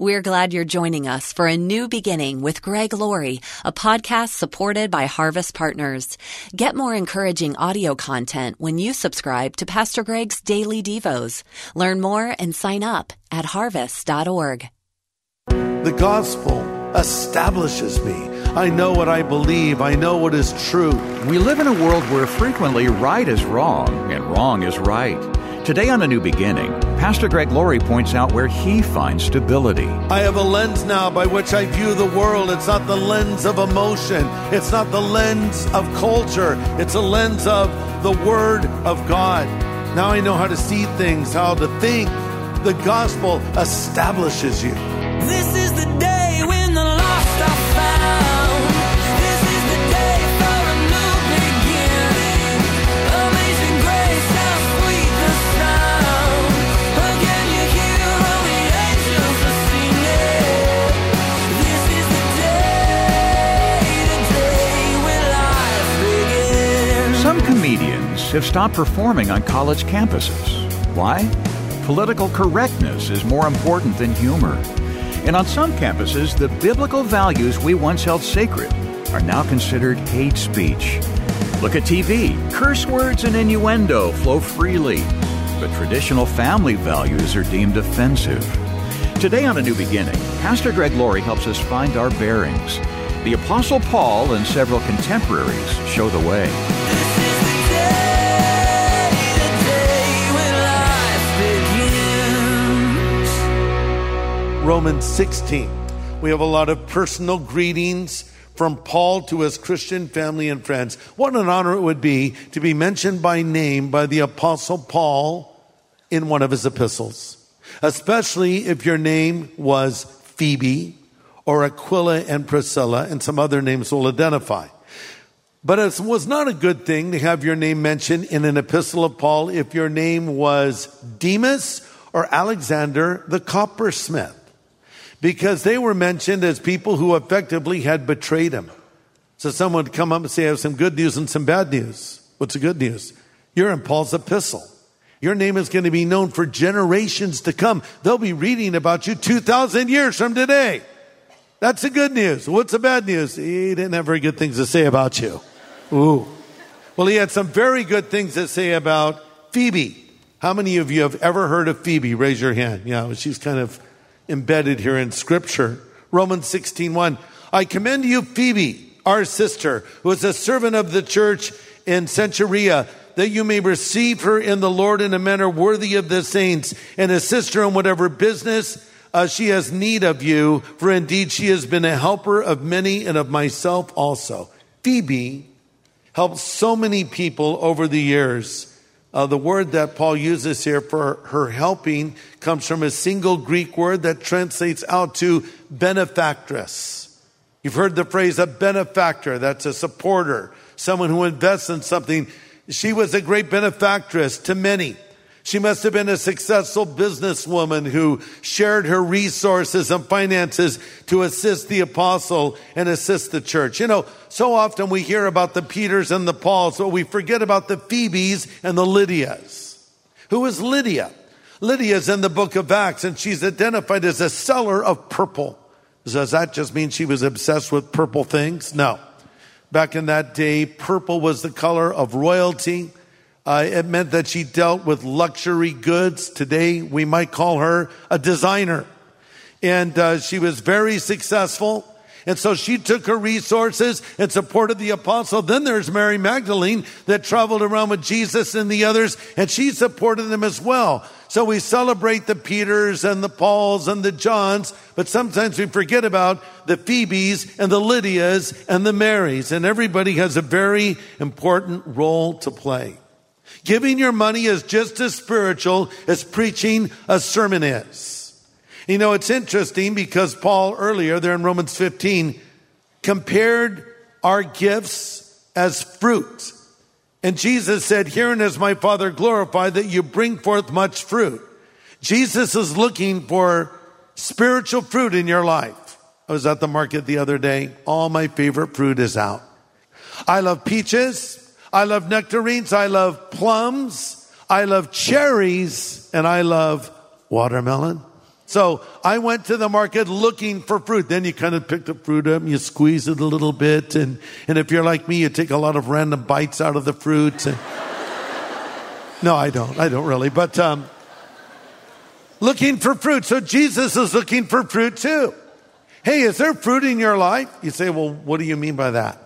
We're glad you're joining us for a new beginning with Greg Laurie, a podcast supported by Harvest Partners. Get more encouraging audio content when you subscribe to Pastor Greg's Daily Devos. Learn more and sign up at harvest.org. The gospel establishes me. I know what I believe. I know what is true. We live in a world where frequently right is wrong and wrong is right. Today on A New Beginning, Pastor Greg Laurie points out where he finds stability. I have a lens now by which I view the world. It's not the lens of emotion, it's not the lens of culture, it's a lens of the Word of God. Now I know how to see things, how to think. The gospel establishes you. This is the have stopped performing on college campuses. Why? Political correctness is more important than humor. And on some campuses, the biblical values we once held sacred are now considered hate speech. Look at TV. Curse words and innuendo flow freely, but traditional family values are deemed offensive. Today on A New Beginning, Pastor Greg Laurie helps us find our bearings. The Apostle Paul and several contemporaries show the way. Romans 16. We have a lot of personal greetings from Paul to his Christian family and friends. What an honor it would be to be mentioned by name by the Apostle Paul in one of his epistles, especially if your name was Phoebe or Aquila and Priscilla, and some other names will identify. But it was not a good thing to have your name mentioned in an epistle of Paul if your name was Demas or Alexander the coppersmith, because they were mentioned as people who effectively had betrayed him. So someone would come up and say, I have some good news and some bad news. What's the good news? You're in Paul's epistle. Your name is going to be known for generations to come. They'll be reading about you 2,000 years from today. That's the good news. What's the bad news? He didn't have very good things to say about you. Ooh. Well, he had some very good things to say about Phoebe. How many of you have ever heard of Phoebe? Raise your hand. Yeah, she's kind of embedded here in scripture. Romans 16:1. I commend you Phoebe, our sister, who is a servant of the church in Cenchrea, that you may receive her in the Lord in a manner worthy of the saints, and assist her in whatever business uh, she has need of you, for indeed she has been a helper of many and of myself also. Phoebe helped so many people over the years. Uh, the word that Paul uses here for her helping comes from a single Greek word that translates out to benefactress. You've heard the phrase a benefactor, that's a supporter, someone who invests in something. She was a great benefactress to many. She must have been a successful businesswoman who shared her resources and finances to assist the apostle and assist the church. You know, so often we hear about the Peters and the Pauls, but we forget about the Phoebes and the Lydias. Who is Lydia? Lydia is in the book of Acts and she's identified as a seller of purple. Does that just mean she was obsessed with purple things? No. Back in that day, purple was the color of royalty. Uh, it meant that she dealt with luxury goods. Today, we might call her a designer. And uh, she was very successful. And so she took her resources and supported the apostle. Then there's Mary Magdalene that traveled around with Jesus and the others, and she supported them as well. So we celebrate the Peters and the Pauls and the Johns, but sometimes we forget about the Phoebes and the Lydias and the Marys, and everybody has a very important role to play. Giving your money is just as spiritual as preaching a sermon is. You know, it's interesting because Paul earlier there in Romans 15 compared our gifts as fruit. And Jesus said, Herein is my Father glorified that you bring forth much fruit. Jesus is looking for spiritual fruit in your life. I was at the market the other day. All my favorite fruit is out. I love peaches. I love nectarines. I love plums. I love cherries. And I love watermelon. So I went to the market looking for fruit. Then you kind of pick the fruit up and you squeeze it a little bit. And, and if you're like me, you take a lot of random bites out of the fruit. And, no, I don't. I don't really. But um, looking for fruit. So Jesus is looking for fruit too. Hey, is there fruit in your life? You say, well, what do you mean by that?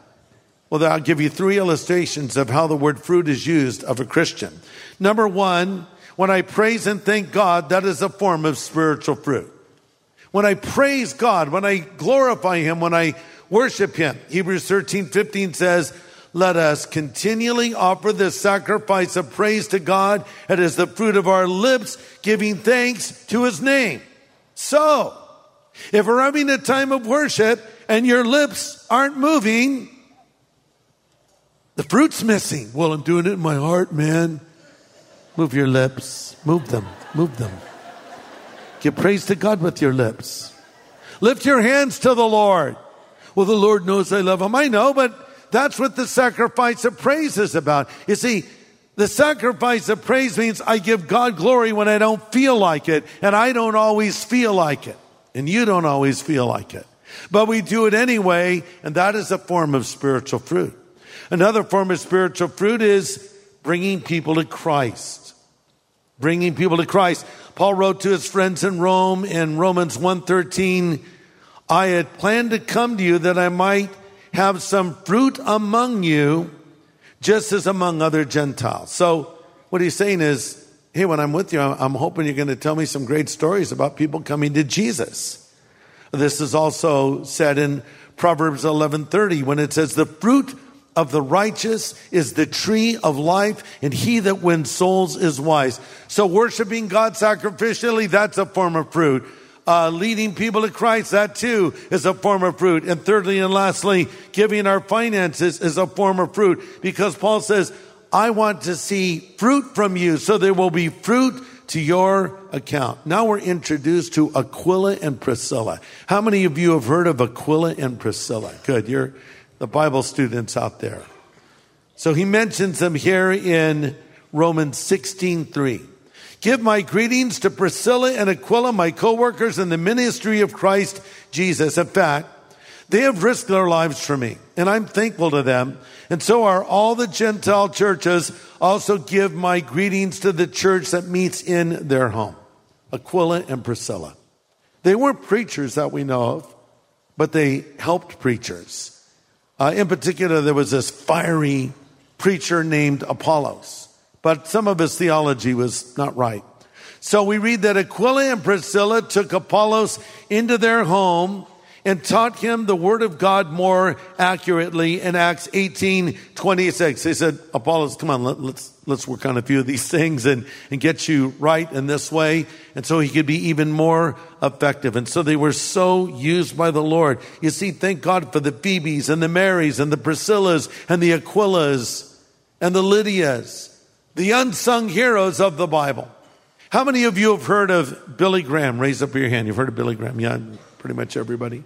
Well, I'll give you three illustrations of how the word fruit is used of a Christian. Number one, when I praise and thank God, that is a form of spiritual fruit. When I praise God, when I glorify Him, when I worship Him, Hebrews 13, 15 says, let us continually offer the sacrifice of praise to God. It is the fruit of our lips, giving thanks to His name. So, if we're having a time of worship and your lips aren't moving, the fruit's missing. Well, I'm doing it in my heart, man. Move your lips. Move them. Move them. Give praise to God with your lips. Lift your hands to the Lord. Well, the Lord knows I love him. I know, but that's what the sacrifice of praise is about. You see, the sacrifice of praise means I give God glory when I don't feel like it, and I don't always feel like it, and you don't always feel like it. But we do it anyway, and that is a form of spiritual fruit. Another form of spiritual fruit is bringing people to Christ bringing people to Christ. Paul wrote to his friends in Rome in Romans 1:13, I had planned to come to you that I might have some fruit among you just as among other Gentiles. So what he's saying is, hey, when I'm with you, I'm hoping you're going to tell me some great stories about people coming to Jesus. This is also said in Proverbs 11:30 when it says the fruit of the righteous is the tree of life, and he that wins souls is wise. So worshiping God sacrificially, that's a form of fruit. Uh, leading people to Christ, that too is a form of fruit. And thirdly and lastly, giving our finances is a form of fruit because Paul says, I want to see fruit from you, so there will be fruit to your account. Now we're introduced to Aquila and Priscilla. How many of you have heard of Aquila and Priscilla? Good. You're, the Bible students out there. So he mentions them here in Romans 16:3. Give my greetings to Priscilla and Aquila, my co-workers in the ministry of Christ Jesus. In fact, they have risked their lives for me, and I'm thankful to them. And so are all the Gentile churches. Also give my greetings to the church that meets in their home. Aquila and Priscilla. They weren't preachers that we know of, but they helped preachers. Uh, in particular, there was this fiery preacher named Apollos, but some of his theology was not right. So we read that Aquila and Priscilla took Apollos into their home and taught him the word of God more accurately in Acts 18, 26. They said, Apollos, come on, let, let's, let's work on a few of these things and, and get you right in this way. And so he could be even more effective. And so they were so used by the Lord. You see, thank God for the Phoebes and the Marys and the Priscillas and the Aquilas and the Lydias, the unsung heroes of the Bible. How many of you have heard of Billy Graham? Raise up your hand. You've heard of Billy Graham. Yeah, pretty much everybody.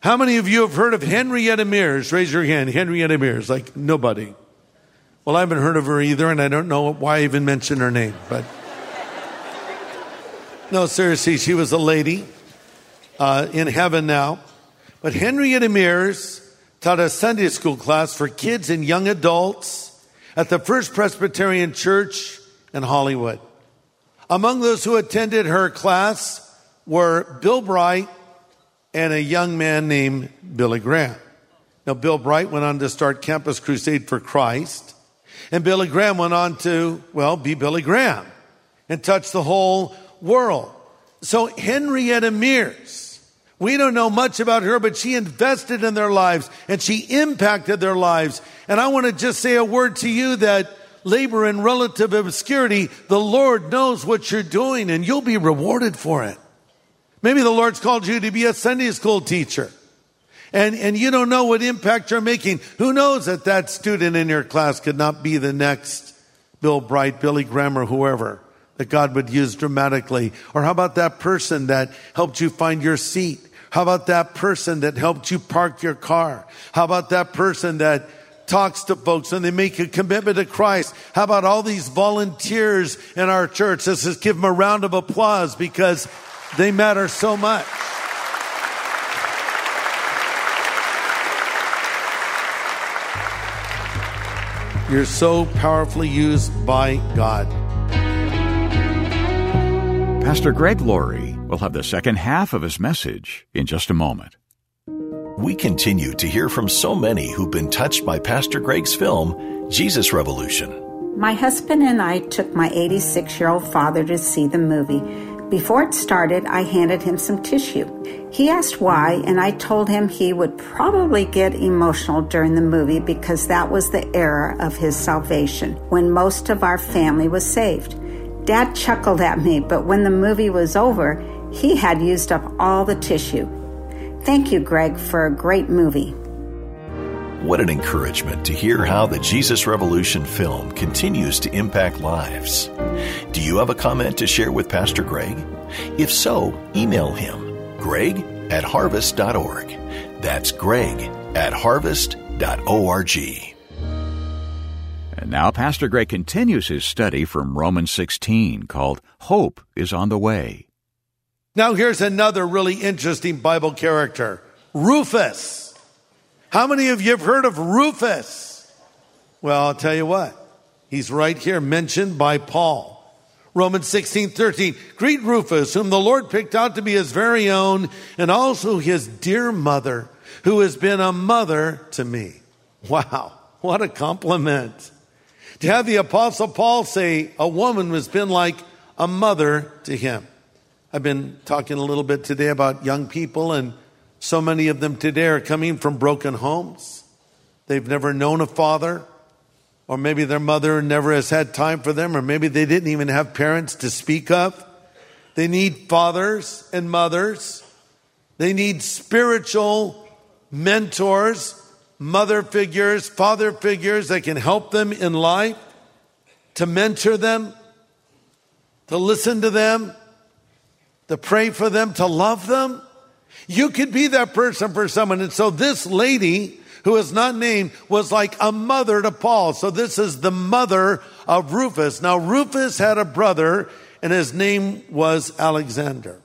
How many of you have heard of Henrietta Mears? Raise your hand. Henrietta Mears, like nobody. Well, I haven't heard of her either, and I don't know why I even mention her name, but. No, seriously, she was a lady uh, in heaven now. But Henrietta Mears taught a Sunday school class for kids and young adults at the First Presbyterian Church in Hollywood. Among those who attended her class were Bill Bright and a young man named Billy Graham. Now, Bill Bright went on to start Campus Crusade for Christ, and Billy Graham went on to, well, be Billy Graham and touch the whole world. So, Henrietta Mears, we don't know much about her, but she invested in their lives and she impacted their lives. And I want to just say a word to you that labor in relative obscurity, the Lord knows what you're doing and you'll be rewarded for it. Maybe the Lord's called you to be a Sunday school teacher. And, and you don't know what impact you're making. Who knows that that student in your class could not be the next Bill Bright, Billy Graham, or whoever that God would use dramatically? Or how about that person that helped you find your seat? How about that person that helped you park your car? How about that person that talks to folks and they make a commitment to Christ. How about all these volunteers in our church? Let's just give them a round of applause because They matter so much. You're so powerfully used by God. Pastor Greg Laurie will have the second half of his message in just a moment. We continue to hear from so many who've been touched by Pastor Greg's film, Jesus Revolution. My husband and I took my 86 year old father to see the movie. Before it started, I handed him some tissue. He asked why, and I told him he would probably get emotional during the movie because that was the era of his salvation, when most of our family was saved. Dad chuckled at me, but when the movie was over, he had used up all the tissue. Thank you, Greg, for a great movie. What an encouragement to hear how the Jesus Revolution film continues to impact lives. Do you have a comment to share with Pastor Greg? If so, email him, greg at harvest.org. That's greg at harvest.org. And now Pastor Greg continues his study from Romans 16 called Hope is on the Way. Now, here's another really interesting Bible character Rufus. How many of you have heard of Rufus? Well, I'll tell you what, he's right here mentioned by Paul. Romans 16, 13. Greet Rufus, whom the Lord picked out to be his very own, and also his dear mother, who has been a mother to me. Wow, what a compliment. To have the Apostle Paul say a woman has been like a mother to him. I've been talking a little bit today about young people, and so many of them today are coming from broken homes. They've never known a father, or maybe their mother never has had time for them, or maybe they didn't even have parents to speak of. They need fathers and mothers. They need spiritual mentors, mother figures, father figures that can help them in life, to mentor them, to listen to them, to pray for them, to love them. You could be that person for someone. And so this lady who is not named was like a mother to Paul. So this is the mother of Rufus. Now Rufus had a brother and his name was Alexander.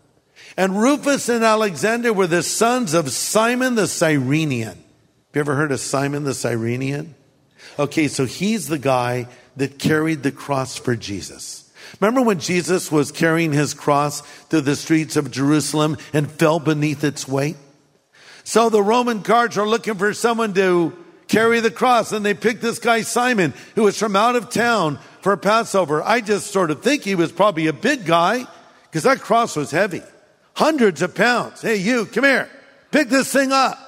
And Rufus and Alexander were the sons of Simon the Cyrenian. Have you ever heard of Simon the Cyrenian? Okay, so he's the guy that carried the cross for Jesus. Remember when Jesus was carrying his cross through the streets of Jerusalem and fell beneath its weight? So the Roman guards are looking for someone to carry the cross and they picked this guy Simon who was from out of town for Passover. I just sort of think he was probably a big guy because that cross was heavy. Hundreds of pounds. Hey, you, come here. Pick this thing up.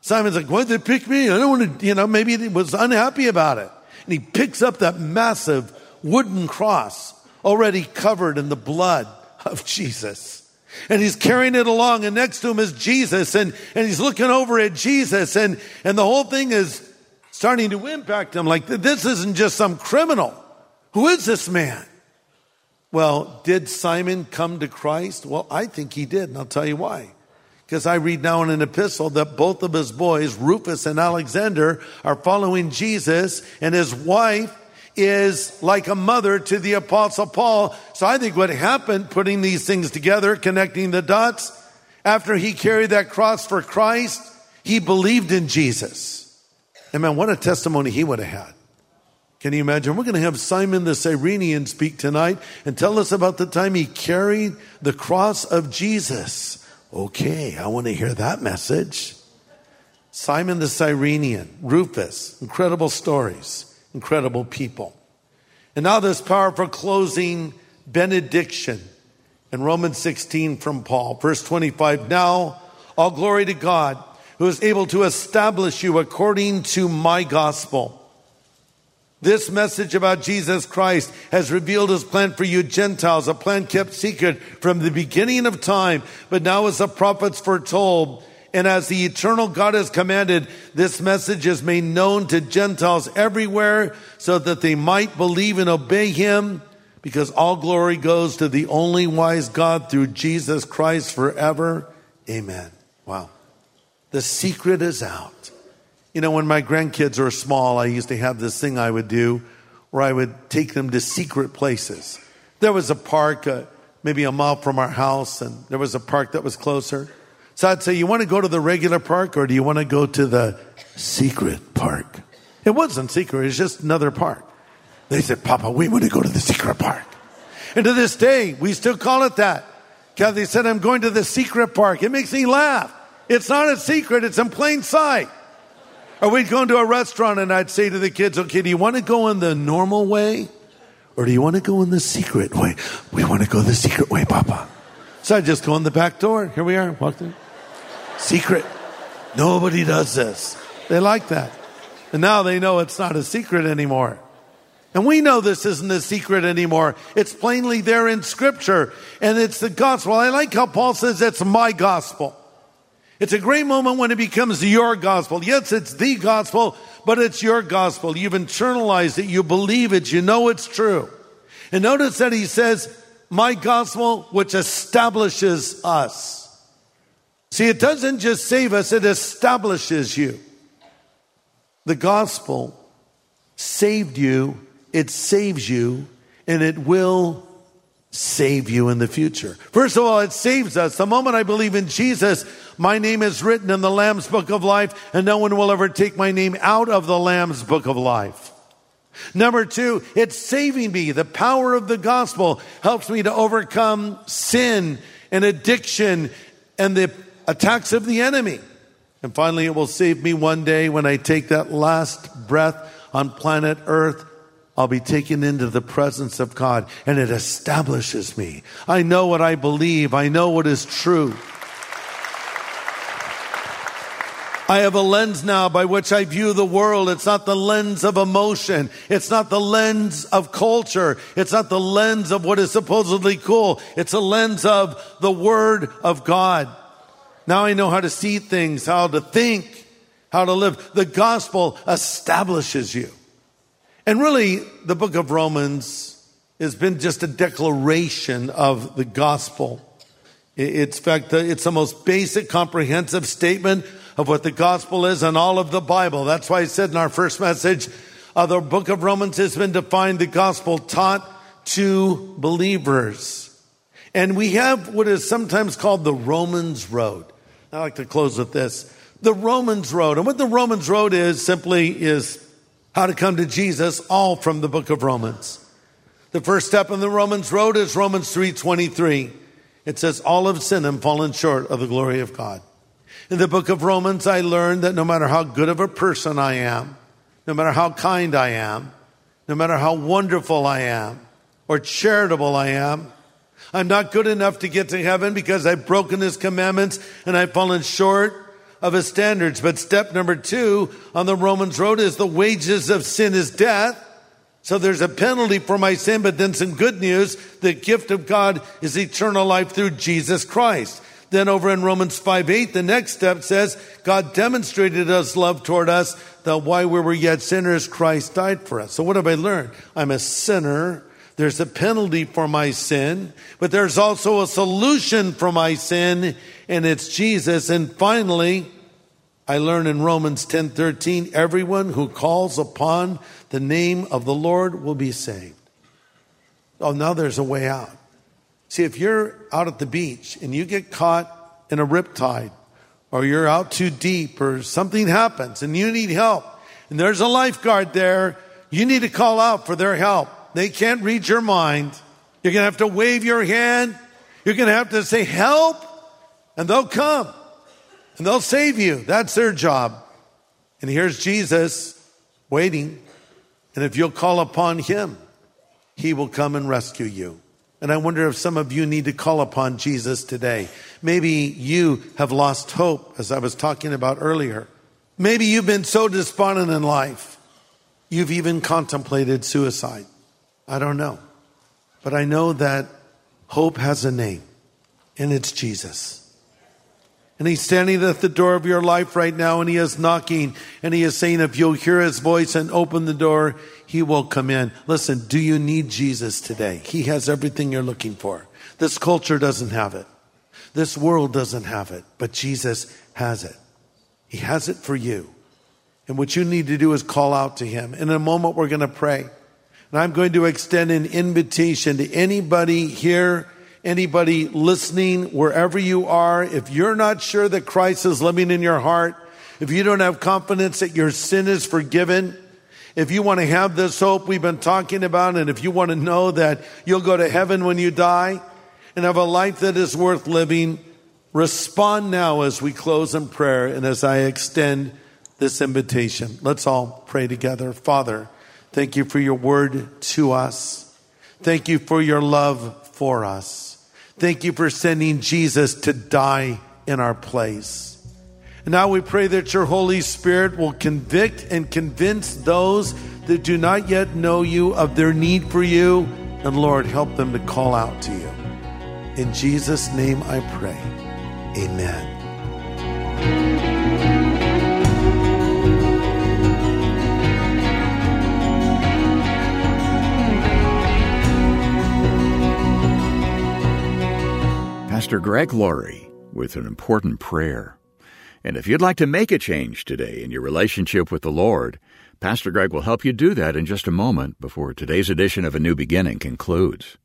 Simon's like, why'd they pick me? I don't want to, you know, maybe he was unhappy about it. And he picks up that massive wooden cross already covered in the blood of Jesus. And he's carrying it along and next to him is Jesus and, and he's looking over at Jesus and, and the whole thing is starting to impact him like this isn't just some criminal. Who is this man? Well, did Simon come to Christ? Well, I think he did, and I'll tell you why. Because I read now in an epistle that both of his boys, Rufus and Alexander, are following Jesus, and his wife is like a mother to the apostle Paul. So I think what happened, putting these things together, connecting the dots, after he carried that cross for Christ, he believed in Jesus. And man, what a testimony he would have had. Can you imagine? We're going to have Simon the Cyrenian speak tonight and tell us about the time he carried the cross of Jesus. Okay, I want to hear that message. Simon the Cyrenian, Rufus, incredible stories, incredible people. And now this powerful closing benediction in Romans 16 from Paul, verse 25. Now, all glory to God who is able to establish you according to my gospel. This message about Jesus Christ has revealed his plan for you Gentiles, a plan kept secret from the beginning of time, but now as the prophets foretold, and as the eternal God has commanded, this message is made known to Gentiles everywhere so that they might believe and obey him because all glory goes to the only wise God through Jesus Christ forever. Amen. Wow. The secret is out. You know, when my grandkids were small, I used to have this thing I would do where I would take them to secret places. There was a park, uh, maybe a mile from our house, and there was a park that was closer. So I'd say, You want to go to the regular park or do you want to go to the secret park? It wasn't secret, it's just another park. They said, Papa, we want to go to the secret park. And to this day, we still call it that. Kathy said, I'm going to the secret park. It makes me laugh. It's not a secret, it's in plain sight. Or we'd go into a restaurant and I'd say to the kids, okay, do you want to go in the normal way? Or do you want to go in the secret way? We want to go the secret way, Papa. So I just go in the back door. Here we are, walked in. Secret. Nobody does this. They like that. And now they know it's not a secret anymore. And we know this isn't a secret anymore. It's plainly there in scripture and it's the gospel. I like how Paul says it's my gospel. It's a great moment when it becomes your gospel. Yes, it's the gospel, but it's your gospel. You've internalized it. You believe it. You know it's true. And notice that he says, my gospel, which establishes us. See, it doesn't just save us, it establishes you. The gospel saved you, it saves you, and it will save you in the future. First of all, it saves us. The moment I believe in Jesus, my name is written in the Lamb's book of life, and no one will ever take my name out of the Lamb's book of life. Number two, it's saving me. The power of the gospel helps me to overcome sin and addiction and the attacks of the enemy. And finally, it will save me one day when I take that last breath on planet Earth. I'll be taken into the presence of God and it establishes me. I know what I believe. I know what is true. I have a lens now by which I view the world. It's not the lens of emotion. It's not the lens of culture. It's not the lens of what is supposedly cool. It's a lens of the Word of God. Now I know how to see things, how to think, how to live. The gospel establishes you. And really, the book of Romans has been just a declaration of the gospel. It's, in fact, it's the most basic, comprehensive statement of what the gospel is and all of the Bible. That's why I said in our first message, uh, the book of Romans has been defined the gospel taught to believers. And we have what is sometimes called the Romans Road. I like to close with this. The Romans Road. And what the Romans Road is simply is how to come to Jesus, all from the book of Romans. The first step in the Romans Road is Romans 3.23. It says, all have sinned and fallen short of the glory of God. In the book of Romans, I learned that no matter how good of a person I am, no matter how kind I am, no matter how wonderful I am, or charitable I am, I'm not good enough to get to heaven because I've broken his commandments and I've fallen short of his standards. But step number two on the Romans road is the wages of sin is death. So there's a penalty for my sin, but then some good news. The gift of God is eternal life through Jesus Christ. Then over in Romans 5 8, the next step says, God demonstrated his love toward us that while we were yet sinners, Christ died for us. So what have I learned? I'm a sinner. There's a penalty for my sin, but there's also a solution for my sin, and it's Jesus. And finally, I learn in Romans 10:13, everyone who calls upon the name of the Lord will be saved. Oh, now there's a way out. See, if you're out at the beach and you get caught in a riptide, or you're out too deep, or something happens and you need help, and there's a lifeguard there, you need to call out for their help. They can't read your mind. You're going to have to wave your hand. You're going to have to say, help, and they'll come and they'll save you. That's their job. And here's Jesus waiting. And if you'll call upon him, he will come and rescue you. And I wonder if some of you need to call upon Jesus today. Maybe you have lost hope, as I was talking about earlier. Maybe you've been so despondent in life, you've even contemplated suicide. I don't know. But I know that hope has a name, and it's Jesus. And he's standing at the door of your life right now, and he is knocking, and he is saying, if you'll hear his voice and open the door, he will come in. Listen, do you need Jesus today? He has everything you're looking for. This culture doesn't have it. This world doesn't have it, but Jesus has it. He has it for you. And what you need to do is call out to him. In a moment, we're going to pray. And I'm going to extend an invitation to anybody here anybody listening, wherever you are, if you're not sure that Christ is living in your heart, if you don't have confidence that your sin is forgiven, if you want to have this hope we've been talking about, and if you want to know that you'll go to heaven when you die and have a life that is worth living, respond now as we close in prayer and as I extend this invitation. Let's all pray together. Father, thank you for your word to us. Thank you for your love for us. Thank you for sending Jesus to die in our place. And now we pray that your Holy Spirit will convict and convince those that do not yet know you of their need for you. And Lord, help them to call out to you. In Jesus' name I pray. Amen. Pastor Greg Laurie with an important prayer. And if you'd like to make a change today in your relationship with the Lord, Pastor Greg will help you do that in just a moment before today's edition of A New Beginning concludes.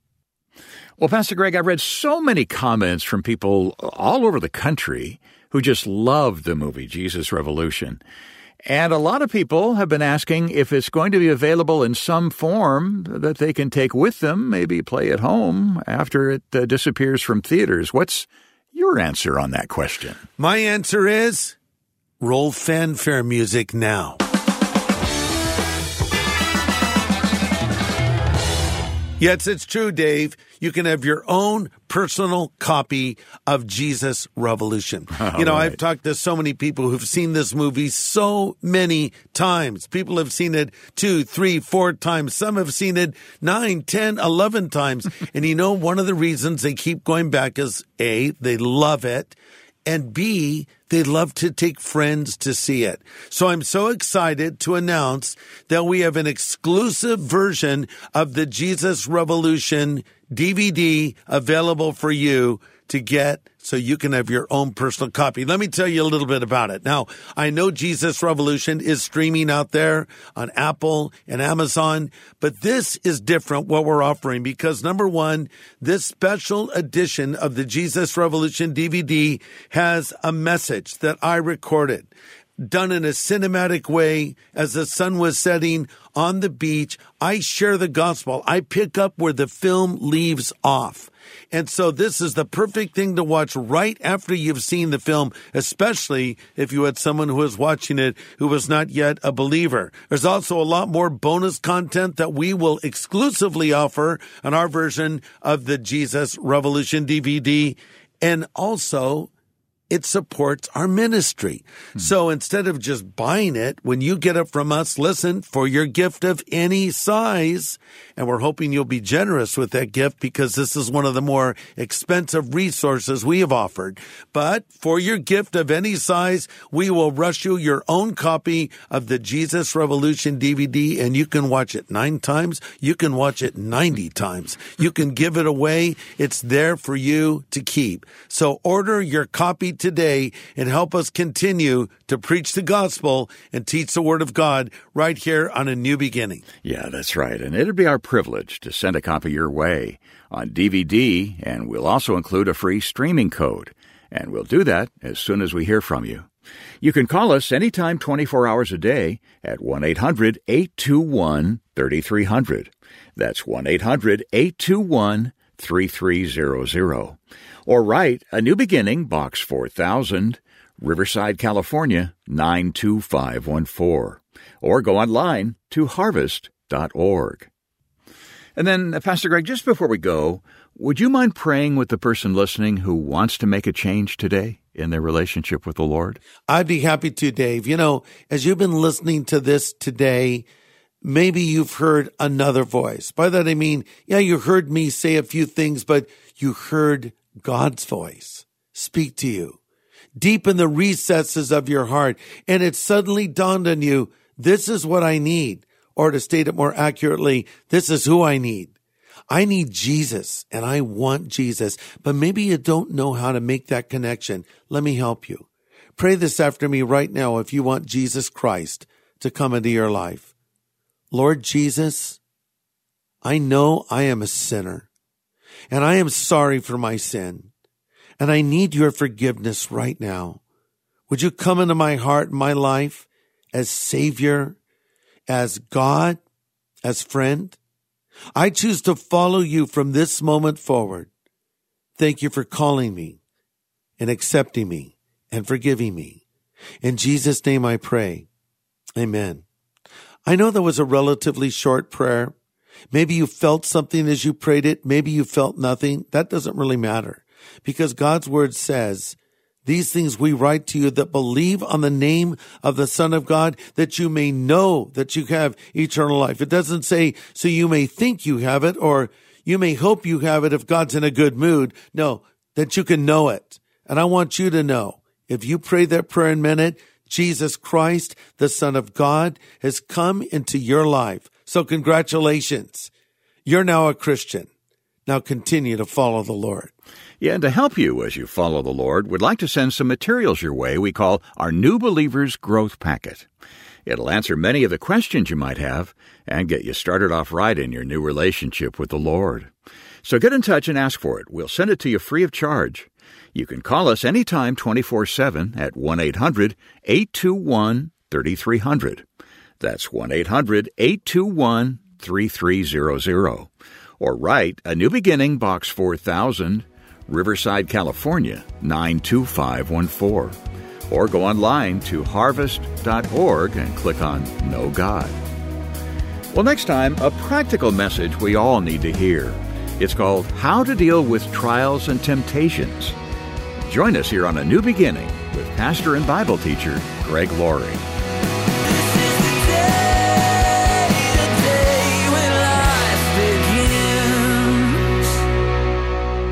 Well, Pastor Greg, I've read so many comments from people all over the country who just loved the movie Jesus Revolution. And a lot of people have been asking if it's going to be available in some form that they can take with them, maybe play at home after it uh, disappears from theaters. What's your answer on that question? My answer is roll fanfare music now. Yes, it's true, Dave. You can have your own personal copy of Jesus Revolution. you know, right. I've talked to so many people who've seen this movie so many times. People have seen it two, three, four times. Some have seen it nine, ten, eleven times. and you know, one of the reasons they keep going back is A, they love it. And B, they love to take friends to see it. So I'm so excited to announce that we have an exclusive version of the Jesus Revolution DVD available for you to get so you can have your own personal copy. Let me tell you a little bit about it. Now, I know Jesus Revolution is streaming out there on Apple and Amazon, but this is different what we're offering because number one, this special edition of the Jesus Revolution DVD has a message that I recorded done in a cinematic way as the sun was setting on the beach. I share the gospel. I pick up where the film leaves off. And so this is the perfect thing to watch right after you've seen the film, especially if you had someone who was watching it who was not yet a believer. There's also a lot more bonus content that we will exclusively offer on our version of the Jesus Revolution DVD. And also, it supports our ministry. Hmm. So instead of just buying it, when you get it from us, listen for your gift of any size. And we're hoping you'll be generous with that gift because this is one of the more expensive resources we have offered. But for your gift of any size, we will rush you your own copy of the Jesus Revolution DVD and you can watch it nine times. You can watch it 90 times. You can give it away. It's there for you to keep. So order your copy today and help us continue to preach the gospel and teach the word of God right here on a new beginning. Yeah, that's right. And it'd be our privilege to send a copy your way on DVD, and we'll also include a free streaming code. And we'll do that as soon as we hear from you. You can call us anytime 24 hours a day at 1 800 821 3300. That's 1 800 821 3300. Or write A New Beginning, Box 4000, Riverside, California 92514. Or go online to harvest.org. And then, uh, Pastor Greg, just before we go, would you mind praying with the person listening who wants to make a change today in their relationship with the Lord? I'd be happy to, Dave. You know, as you've been listening to this today, maybe you've heard another voice. By that I mean, yeah, you heard me say a few things, but you heard God's voice speak to you deep in the recesses of your heart. And it suddenly dawned on you, this is what I need. Or to state it more accurately, this is who I need. I need Jesus and I want Jesus, but maybe you don't know how to make that connection. Let me help you. Pray this after me right now if you want Jesus Christ to come into your life. Lord Jesus, I know I am a sinner And I am sorry for my sin. And I need your forgiveness right now. Would you come into my heart and my life as Savior, as God, as friend? I choose to follow you from this moment forward. Thank you for calling me and accepting me and forgiving me. In Jesus' name I pray. Amen. I know that was a relatively short prayer. Maybe you felt something as you prayed it. Maybe you felt nothing. That doesn't really matter because God's word says, these things we write to you that believe on the name of the Son of God, that you may know that you have eternal life. It doesn't say, so you may think you have it, or you may hope you have it if God's in a good mood. No, that you can know it. And I want you to know, if you pray that prayer in it, Jesus Christ, the Son of God, has come into your life. So congratulations. You're now a Christian. Now continue to follow the Lord. Yeah, and to help you as you follow the Lord, we'd like to send some materials your way we call our New Believers Growth Packet. It'll answer many of the questions you might have and get you started off right in your new relationship with the Lord. So get in touch and ask for it. We'll send it to you free of charge. You can call us anytime 24 7 at 1 800 821 3300. That's 1 800 821 3300. Or write A New Beginning, Box 4000, Riverside, California 92514. Or go online to harvest.org and click on Know God. Well, next time, a practical message we all need to hear. It's called How to Deal with Trials and Temptations. Join us here on A New Beginning with pastor and Bible teacher Greg Laurie.